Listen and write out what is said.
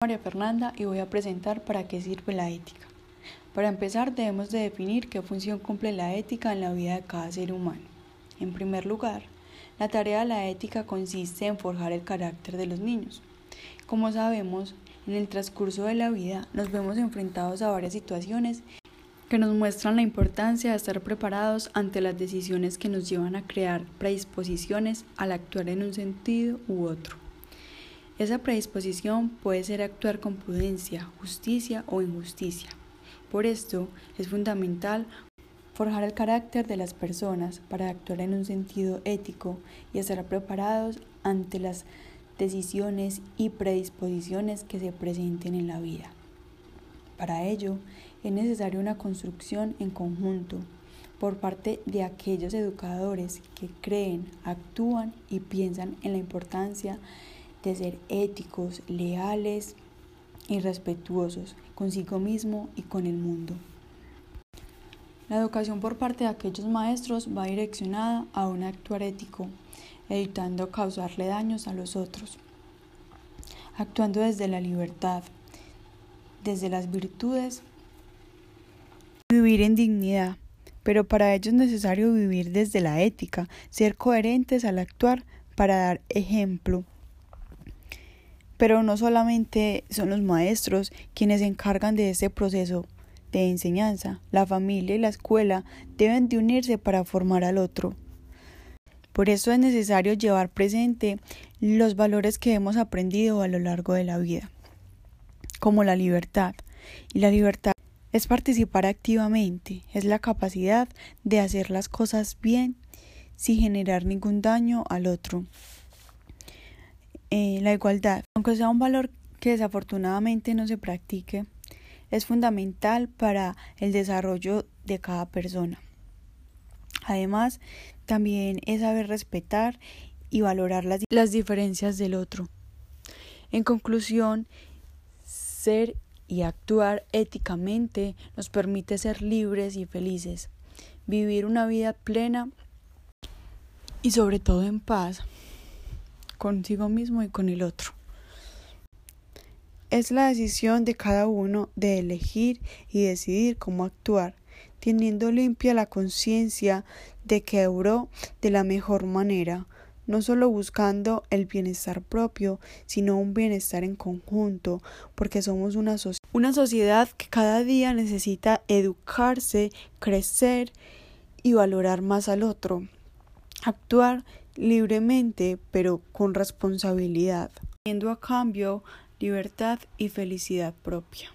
María Fernanda y voy a presentar para qué sirve la ética. Para empezar debemos de definir qué función cumple la ética en la vida de cada ser humano. En primer lugar, la tarea de la ética consiste en forjar el carácter de los niños. Como sabemos, en el transcurso de la vida nos vemos enfrentados a varias situaciones que nos muestran la importancia de estar preparados ante las decisiones que nos llevan a crear predisposiciones al actuar en un sentido u otro. Esa predisposición puede ser actuar con prudencia, justicia o injusticia. Por esto es fundamental forjar el carácter de las personas para actuar en un sentido ético y estar preparados ante las decisiones y predisposiciones que se presenten en la vida. Para ello es necesaria una construcción en conjunto por parte de aquellos educadores que creen, actúan y piensan en la importancia de ser éticos, leales y respetuosos consigo mismo y con el mundo. La educación por parte de aquellos maestros va direccionada a un actuar ético, evitando causarle daños a los otros, actuando desde la libertad, desde las virtudes, vivir en dignidad, pero para ello es necesario vivir desde la ética, ser coherentes al actuar para dar ejemplo. Pero no solamente son los maestros quienes se encargan de este proceso de enseñanza, la familia y la escuela deben de unirse para formar al otro. Por eso es necesario llevar presente los valores que hemos aprendido a lo largo de la vida, como la libertad. Y la libertad es participar activamente, es la capacidad de hacer las cosas bien sin generar ningún daño al otro. Eh, la igualdad, aunque sea un valor que desafortunadamente no se practique, es fundamental para el desarrollo de cada persona. Además, también es saber respetar y valorar las, las diferencias del otro. En conclusión, ser y actuar éticamente nos permite ser libres y felices, vivir una vida plena y sobre todo en paz consigo mismo y con el otro. Es la decisión de cada uno de elegir y decidir cómo actuar, teniendo limpia la conciencia de que obró de la mejor manera, no solo buscando el bienestar propio, sino un bienestar en conjunto, porque somos una, una sociedad que cada día necesita educarse, crecer y valorar más al otro, actuar libremente pero con responsabilidad, teniendo a cambio libertad y felicidad propia.